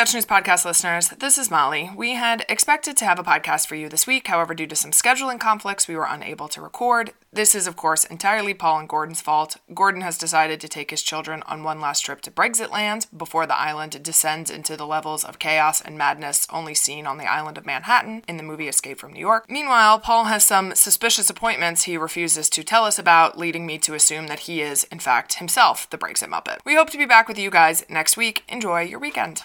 Dutch News Podcast listeners, this is Molly. We had expected to have a podcast for you this week, however, due to some scheduling conflicts, we were unable to record. This is, of course, entirely Paul and Gordon's fault. Gordon has decided to take his children on one last trip to Brexit land before the island descends into the levels of chaos and madness only seen on the island of Manhattan in the movie Escape from New York. Meanwhile, Paul has some suspicious appointments he refuses to tell us about, leading me to assume that he is, in fact, himself the Brexit Muppet. We hope to be back with you guys next week. Enjoy your weekend.